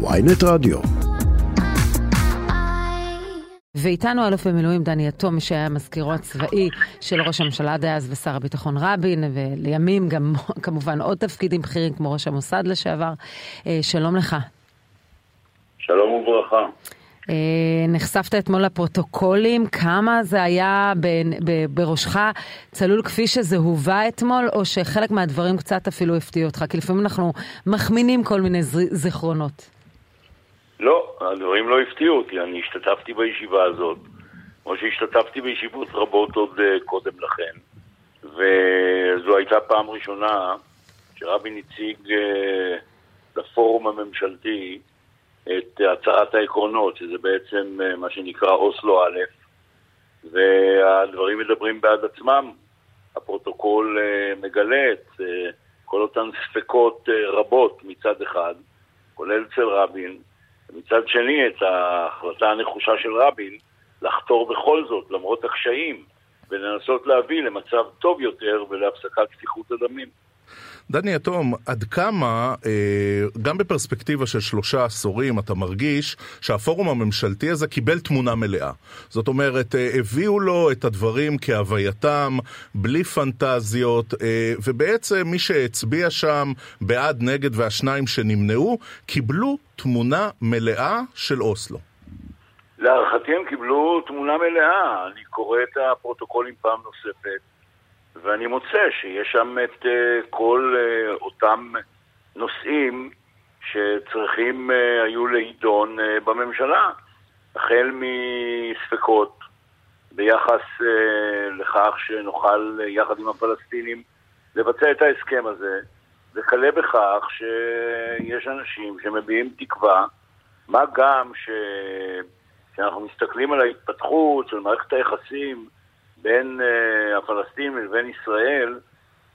ויינט רדיו. ואיתנו אלוף במילואים דני יתום, שהיה מזכירו הצבאי של ראש הממשלה דאז ושר הביטחון רבין, ולימים גם כמובן עוד תפקידים בכירים כמו ראש המוסד לשעבר. אה, שלום לך. שלום וברכה. אה, נחשפת אתמול לפרוטוקולים, כמה זה היה בראשך צלול כפי שזה הובא אתמול, או שחלק מהדברים קצת אפילו הפתיעו אותך? כי לפעמים אנחנו מחמינים כל מיני זיכרונות. הדברים לא הפתיעו אותי, אני השתתפתי בישיבה הזאת, כמו שהשתתפתי בישיבות רבות עוד uh, קודם לכן, וזו הייתה פעם ראשונה שרבין הציג uh, לפורום הממשלתי את הצעת העקרונות, שזה בעצם uh, מה שנקרא אוסלו א', והדברים מדברים בעד עצמם. הפרוטוקול מגלה את כל אותן ספקות רבות מצד אחד, כולל אצל רבין, ומצד שני את ההחלטה הנחושה של רבין לחתור בכל זאת, למרות הקשיים, ולנסות להביא למצב טוב יותר ולהפסקת שפיכות הדמים. דני יתום, עד כמה, אה, גם בפרספקטיבה של שלושה עשורים, אתה מרגיש שהפורום הממשלתי הזה קיבל תמונה מלאה? זאת אומרת, אה, הביאו לו את הדברים כהווייתם, בלי פנטזיות, אה, ובעצם מי שהצביע שם בעד, נגד והשניים שנמנעו, קיבלו תמונה מלאה של אוסלו. להערכתי הם קיבלו תמונה מלאה. אני קורא את הפרוטוקולים פעם נוספת. ואני מוצא שיש שם את uh, כל uh, אותם נושאים שצריכים uh, היו להידון uh, בממשלה, החל מספקות ביחס uh, לכך שנוכל uh, יחד עם הפלסטינים לבצע את ההסכם הזה, וכלה בכך שיש אנשים שמביעים תקווה, מה גם ש... כשאנחנו מסתכלים על ההתפתחות של מערכת היחסים בין uh, הפלסטינים לבין ישראל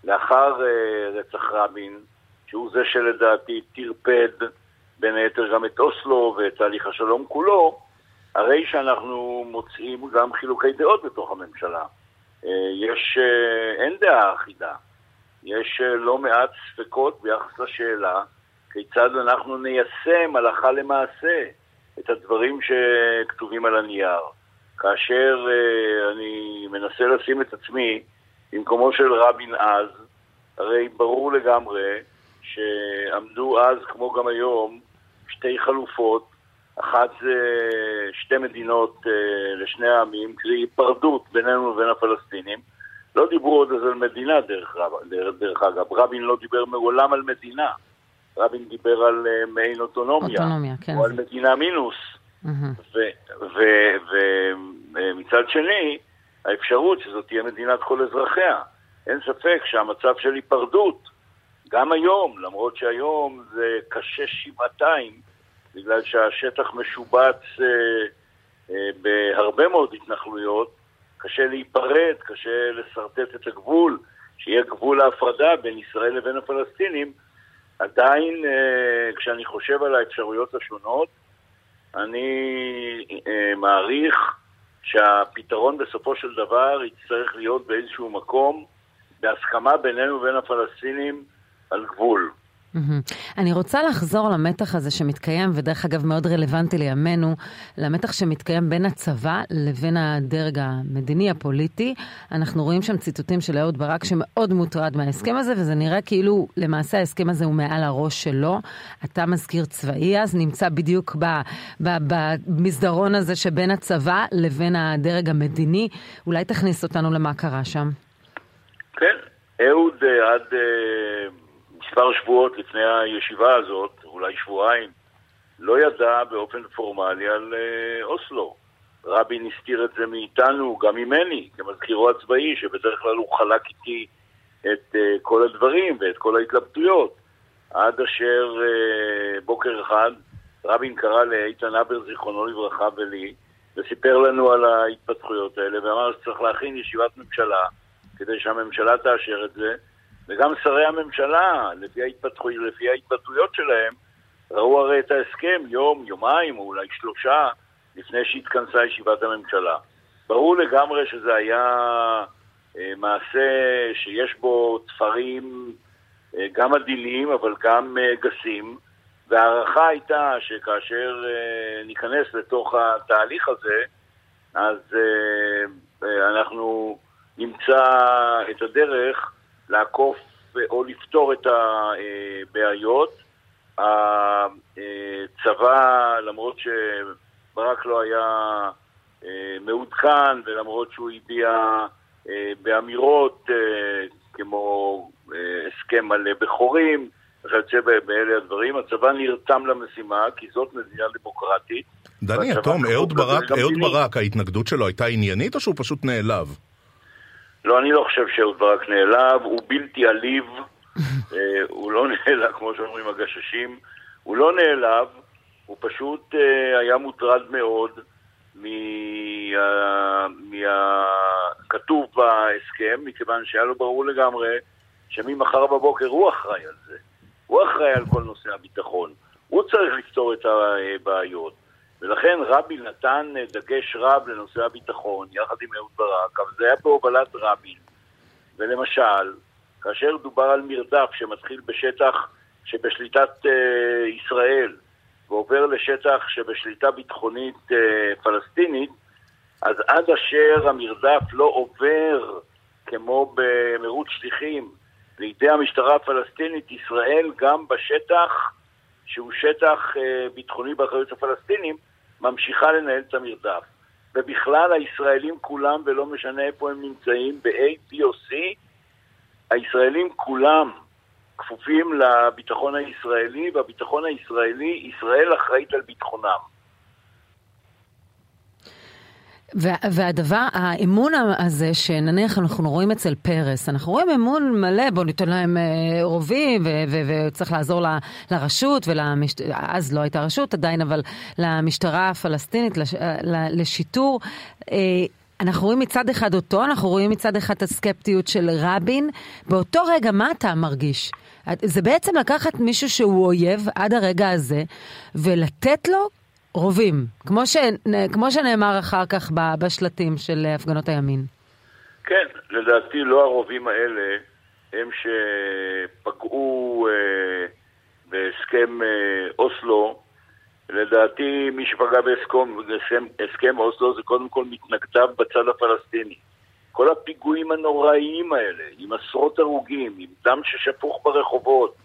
לאחר uh, רצח רבין, שהוא זה שלדעתי טרפד בין היתר גם את אוסלו ואת תהליך השלום כולו, הרי שאנחנו מוצאים גם חילוקי דעות בתוך הממשלה. Uh, יש, אין דעה אחידה, יש לא מעט ספקות ביחס לשאלה כיצד אנחנו ניישם הלכה למעשה את הדברים שכתובים על הנייר. כאשר uh, אני מנסה לשים את עצמי במקומו של רבין אז, הרי ברור לגמרי שעמדו אז, כמו גם היום, שתי חלופות. אחת זה שתי מדינות uh, לשני העמים, קרי היפרדות בינינו לבין הפלסטינים. לא דיברו עוד אז על מדינה, דרך, דרך, דרך אגב. רבין לא דיבר מעולם על מדינה. רבין דיבר על uh, מעין אוטונומיה. אוטונומיה, כן. או על מדינה מינוס. ומצד שני, האפשרות שזאת תהיה מדינת כל אזרחיה. אין ספק שהמצב של היפרדות, גם היום, למרות שהיום זה קשה שבעתיים, בגלל שהשטח משובץ אה, אה, בהרבה מאוד התנחלויות, קשה להיפרד, קשה לשרטט את הגבול, שיהיה גבול ההפרדה בין ישראל לבין הפלסטינים, עדיין, אה, כשאני חושב על האפשרויות השונות, אני אה, מעריך שהפתרון בסופו של דבר יצטרך להיות באיזשהו מקום בהסכמה בינינו ובין הפלסטינים על גבול. אני רוצה לחזור למתח הזה שמתקיים, ודרך אגב מאוד רלוונטי לימינו, למתח שמתקיים בין הצבא לבין הדרג המדיני הפוליטי. אנחנו רואים שם ציטוטים של אהוד ברק שמאוד מוטרד מההסכם הזה, וזה נראה כאילו למעשה ההסכם הזה הוא מעל הראש שלו. אתה מזכיר צבאי אז, נמצא בדיוק במסדרון הזה שבין הצבא לבין הדרג המדיני. אולי תכניס אותנו למה קרה שם. כן, אהוד אה, עד... מספר שבועות לפני הישיבה הזאת, אולי שבועיים, לא ידע באופן פורמלי על אה, אוסלו. רבין הסתיר את זה מאיתנו, גם ממני, כמזכירו הצבאי, שבדרך כלל הוא חלק איתי את אה, כל הדברים ואת כל ההתלבטויות. עד אשר אה, בוקר אחד רבין קרא לאיתן הבר, זיכרונו לברכה, ולי, וסיפר לנו על ההתפתחויות האלה, ואמר שצריך להכין ישיבת ממשלה כדי שהממשלה תאשר את זה, וגם שרי הממשלה, לפי, ההתפתחו, לפי ההתבטאויות שלהם, ראו הרי את ההסכם יום, יומיים או אולי שלושה לפני שהתכנסה ישיבת הממשלה. ברור לגמרי שזה היה אה, מעשה שיש בו תפרים אה, גם עדינים אבל גם אה, גסים, וההערכה הייתה שכאשר uh, ניכנס לתוך התהליך הזה, אז uh, uh, אנחנו נמצא את הדרך לעקוף או לפתור את הבעיות. הצבא, למרות שברק לא היה מעודכן ולמרות שהוא הביע באמירות כמו הסכם על בכורים, וכיוצא באלה הדברים. הצבא נרתם למשימה, כי זאת מדינה דמוקרטית. דני, תום, אהוד ברק, אהוד ברק, ההתנגדות שלו הייתה עניינית או שהוא פשוט נעלב? לא, אני לא חושב שאהוד ברק נעלב, הוא בלתי עליב, אה, הוא לא נעלב, כמו שאומרים הגששים, הוא לא נעלב, הוא פשוט אה, היה מוטרד מאוד מהכתוב בהסכם, מכיוון שהיה לו ברור לגמרי שממחר בבוקר הוא אחראי על זה. הוא אחראי על כל נושא הביטחון. הוא צריך לפתור את הבעיות. ולכן רבין נתן דגש רב לנושא הביטחון, יחד עם אהוד ברק, אבל זה היה בהובלת רבין. ולמשל, כאשר דובר על מרדף שמתחיל בשטח שבשליטת uh, ישראל ועובר לשטח שבשליטה ביטחונית uh, פלסטינית, אז עד אשר המרדף לא עובר כמו במרוץ שליחים לידי המשטרה הפלסטינית, ישראל גם בשטח שהוא שטח אה, ביטחוני באחריות הפלסטינים, ממשיכה לנהל את המרדף. ובכלל הישראלים כולם, ולא משנה איפה הם נמצאים, ב-A, B או C, הישראלים כולם כפופים לביטחון הישראלי, והביטחון הישראלי, ישראל אחראית על ביטחונם. והדבר, האמון הזה שנניח אנחנו רואים אצל פרס, אנחנו רואים אמון מלא, בואו ניתן להם אה, רובים וצריך לעזור ל, לרשות, ולמש... אז לא הייתה רשות עדיין, אבל למשטרה הפלסטינית, לש... לשיטור. אה, אנחנו רואים מצד אחד אותו, אנחנו רואים מצד אחד את הסקפטיות של רבין. באותו רגע, מה אתה מרגיש? זה בעצם לקחת מישהו שהוא אויב עד הרגע הזה, ולתת לו רובים, כמו, ש... כמו שנאמר אחר כך בשלטים של הפגנות הימין. כן, לדעתי לא הרובים האלה הם שפגעו אה, בהסכם אה, אוסלו. לדעתי מי שפגע בהסכם אוסלו זה קודם כל מתנגדיו בצד הפלסטיני. כל הפיגועים הנוראיים האלה, עם עשרות הרוגים, עם דם ששפוך ברחובות,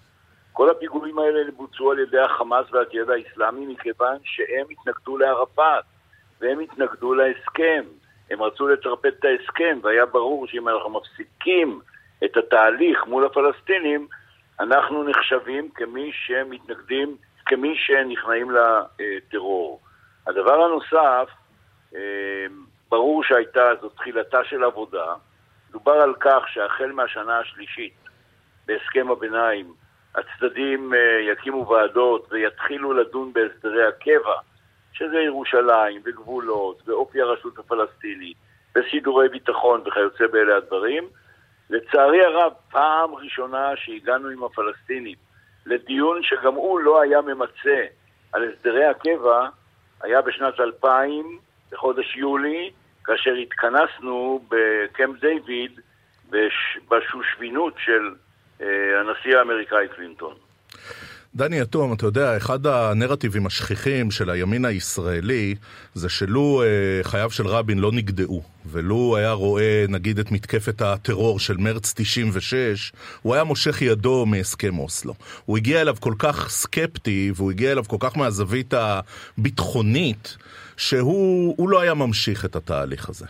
כל הפיגועים האלה בוצעו על ידי החמאס והג'יהאד האיסלאמי מכיוון שהם התנגדו לערפאת והם התנגדו להסכם. הם רצו לטרפד את ההסכם והיה ברור שאם אנחנו מפסיקים את התהליך מול הפלסטינים, אנחנו נחשבים כמי שמתנגדים, כמי שנכנעים לטרור. הדבר הנוסף, אה, ברור שהייתה, זו תחילתה של עבודה. דובר על כך שהחל מהשנה השלישית בהסכם הביניים הצדדים אה, יקימו ועדות ויתחילו לדון בהסדרי הקבע, שזה ירושלים וגבולות ואופי הרשות הפלסטינית וסידורי ביטחון וכיוצא באלה הדברים. לצערי הרב, פעם ראשונה שהגענו עם הפלסטינים לדיון שגם הוא לא היה ממצה על הסדרי הקבע, היה בשנת 2000, בחודש יולי, כאשר התכנסנו בקמפ דיוויד בשושבינות של הנשיא האמריקאי קלינטון. דני יתום, אתה יודע, אחד הנרטיבים השכיחים של הימין הישראלי זה שלו אה, חייו של רבין לא נגדעו, ולו היה רואה נגיד את מתקפת הטרור של מרץ 96, הוא היה מושך ידו מהסכם אוסלו. הוא הגיע אליו כל כך סקפטי, והוא הגיע אליו כל כך מהזווית הביטחונית, שהוא לא היה ממשיך את התהליך הזה.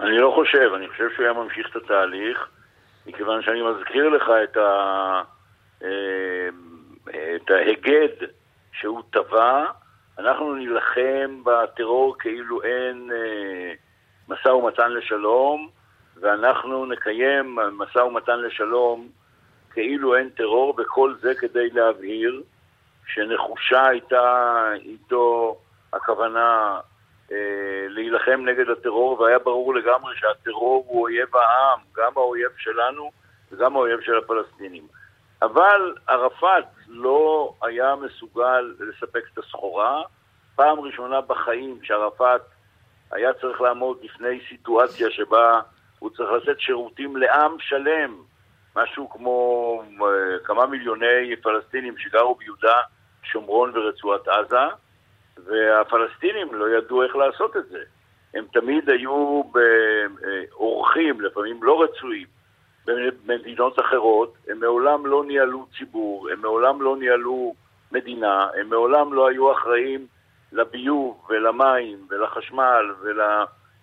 אני לא חושב, אני חושב שהוא היה ממשיך את התהליך. מכיוון שאני מזכיר לך את, ה, אה, את ההיגד שהוא טבע, אנחנו נילחם בטרור כאילו אין אה, משא ומתן לשלום, ואנחנו נקיים משא ומתן לשלום כאילו אין טרור, וכל זה כדי להבהיר שנחושה הייתה איתו הכוונה להילחם נגד הטרור, והיה ברור לגמרי שהטרור הוא אויב העם, גם האויב שלנו וגם האויב של הפלסטינים. אבל ערפאת לא היה מסוגל לספק את הסחורה. פעם ראשונה בחיים שערפאת היה צריך לעמוד בפני סיטואציה שבה הוא צריך לתת שירותים לעם שלם, משהו כמו אה, כמה מיליוני פלסטינים שגרו ביהודה, שומרון ורצועת עזה, והפלסטינים לא ידעו איך לעשות את זה. הם תמיד היו באורחים, לפעמים לא רצויים, במדינות אחרות, הם מעולם לא ניהלו ציבור, הם מעולם לא ניהלו מדינה, הם מעולם לא היו אחראים לביוב ולמים ולחשמל ול...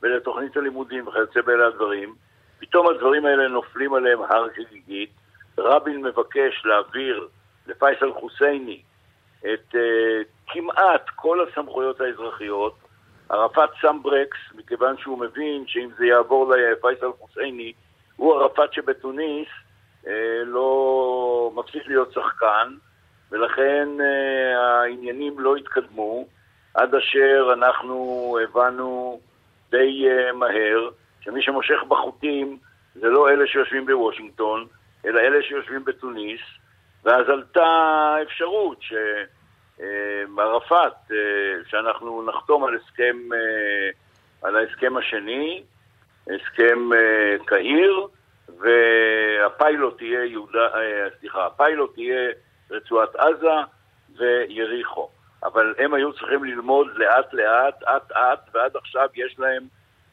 ולתוכנית הלימודים וכיוצא באלה הדברים. פתאום הדברים האלה נופלים עליהם הר חגיגית. רבין מבקש להעביר לפייסל חוסייני את uh, כמעט כל הסמכויות האזרחיות. ערפאת שם ברקס, מכיוון שהוא מבין שאם זה יעבור לפייסל חוסייני, הוא ערפאת שבתוניס אה, לא מפסיק להיות שחקן, ולכן אה, העניינים לא התקדמו, עד אשר אנחנו הבנו די אה, מהר שמי שמושך בחוטים זה לא אלה שיושבים בוושינגטון, אלא אלה שיושבים בתוניס, ואז עלתה האפשרות שערפאת, אה, אה, שאנחנו נחתום על הסכם, אה, על ההסכם השני, הסכם uh, קהיר, והפיילוט תהיה יהודה, סליחה, הפיילוט תהיה רצועת עזה ויריחו. אבל הם היו צריכים ללמוד לאט לאט, אט אט, ועד עכשיו יש להם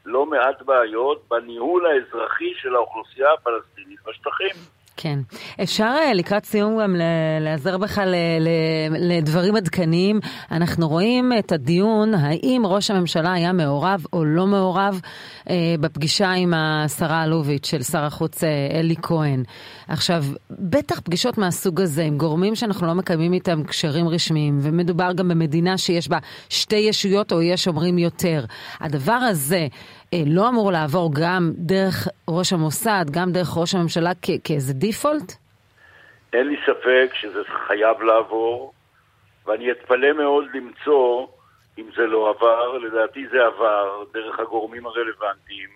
לא מעט בעיות בניהול האזרחי של האוכלוסייה הפלסטינית בשטחים. כן. אפשר אה, לקראת סיום גם להיעזר בך לדברים עדכניים. אנחנו רואים את הדיון, האם ראש הממשלה היה מעורב או לא מעורב אה, בפגישה עם השרה אלוביץ' של שר החוץ אה, אלי כהן. עכשיו, בטח פגישות מהסוג הזה עם גורמים שאנחנו לא מקיימים איתם קשרים רשמיים, ומדובר גם במדינה שיש בה שתי ישויות או יש אומרים יותר. הדבר הזה, לא אמור לעבור גם דרך ראש המוסד, גם דרך ראש הממשלה כאיזה דיפולט? אין לי ספק שזה חייב לעבור, ואני אתפלא מאוד למצוא אם זה לא עבר. לדעתי זה עבר דרך הגורמים הרלוונטיים,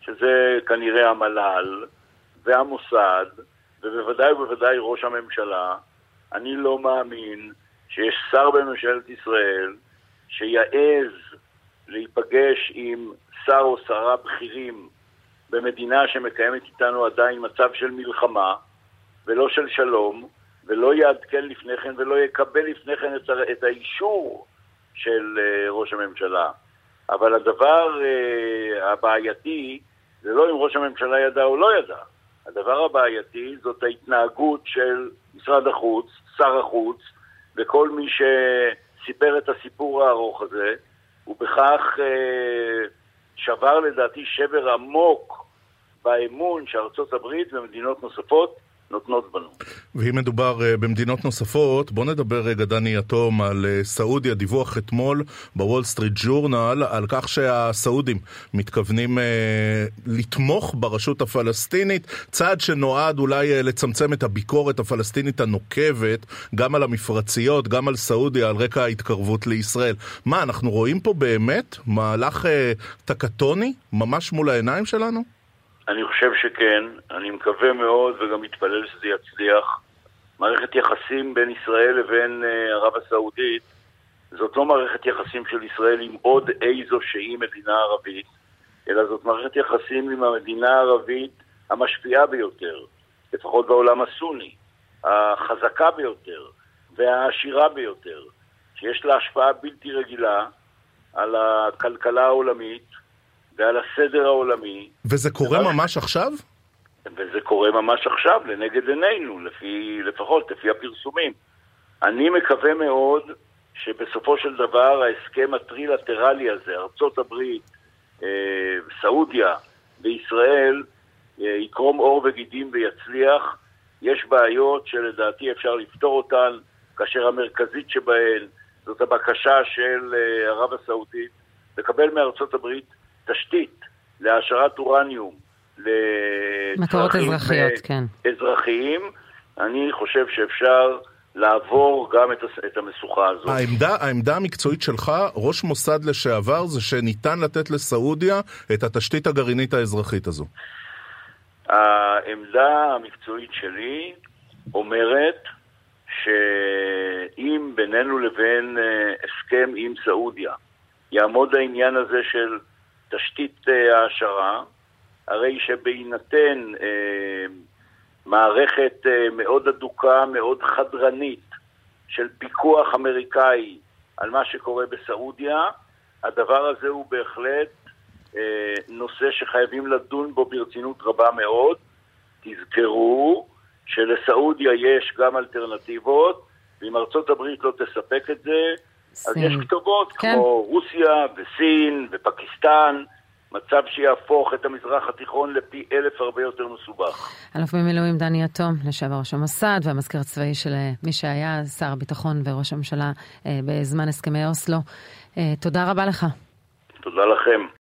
שזה כנראה המל"ל והמוסד, ובוודאי ובוודאי ראש הממשלה. אני לא מאמין שיש שר בממשלת ישראל שיעז להיפגש עם שר או שרה בכירים במדינה שמקיימת איתנו עדיין מצב של מלחמה ולא של שלום, ולא יעדכן לפני כן ולא יקבל לפני כן את, את האישור של uh, ראש הממשלה. אבל הדבר uh, הבעייתי זה לא אם ראש הממשלה ידע או לא ידע. הדבר הבעייתי זאת ההתנהגות של משרד החוץ, שר החוץ, וכל מי שסיפר את הסיפור הארוך הזה, ובכך אה, שבר לדעתי שבר עמוק באמון שארצות הברית ומדינות נוספות נותנות בנו. ואם מדובר uh, במדינות נוספות, בוא נדבר רגע, דני יתום, על uh, סעודיה, דיווח אתמול בוול סטריט ג'ורנל, על כך שהסעודים מתכוונים uh, לתמוך ברשות הפלסטינית, צעד שנועד אולי לצמצם את הביקורת הפלסטינית הנוקבת, גם על המפרציות, גם על סעודיה, על רקע ההתקרבות לישראל. מה, אנחנו רואים פה באמת מהלך uh, טקטוני, ממש מול העיניים שלנו? אני חושב שכן, אני מקווה מאוד וגם מתפלל שזה יצליח. מערכת יחסים בין ישראל לבין uh, ערב הסעודית זאת לא מערכת יחסים של ישראל עם עוד איזו שהיא מדינה ערבית, אלא זאת מערכת יחסים עם המדינה הערבית המשפיעה ביותר, לפחות בעולם הסוני, החזקה ביותר והעשירה ביותר, שיש לה השפעה בלתי רגילה על הכלכלה העולמית, ועל הסדר העולמי. וזה קורה ממש עכשיו? וזה קורה ממש עכשיו, לנגד עינינו, לפי, לפחות לפי הפרסומים. אני מקווה מאוד שבסופו של דבר ההסכם הטרילטרלי הזה, ארצות הברית, אה, סעודיה וישראל, אה, יקרום עור וגידים ויצליח. יש בעיות שלדעתי אפשר לפתור אותן, כאשר המרכזית שבהן זאת הבקשה של אה, ערב הסעודית לקבל מארצות הברית תשתית להעשרת אורניום לצרכים אזרחיות, כן. אזרחיים, אני חושב שאפשר לעבור גם את, את המשוכה הזאת. העמדה, העמדה המקצועית שלך, ראש מוסד לשעבר, זה שניתן לתת לסעודיה את התשתית הגרעינית האזרחית הזו. העמדה המקצועית שלי אומרת שאם בינינו לבין אה, הסכם עם סעודיה יעמוד העניין הזה של תשתית אה, העשרה, הרי שבהינתן אה, מערכת מאוד אדוקה, מאוד חדרנית של פיקוח אמריקאי על מה שקורה בסעודיה, הדבר הזה הוא בהחלט אה, נושא שחייבים לדון בו ברצינות רבה מאוד. תזכרו שלסעודיה יש גם אלטרנטיבות, ואם ארצות הברית לא תספק את זה. אז יש כתובות כן. כמו רוסיה וסין ופקיסטן. מצב שיהפוך את המזרח התיכון לפי אלף הרבה יותר מסובך. אלוף במילואים דני יתום, לשעבר ראש המוסד והמזכיר הצבאי של אה, מי שהיה שר הביטחון וראש הממשלה אה, בזמן הסכמי אוסלו. תודה רבה לך. תודה לכם.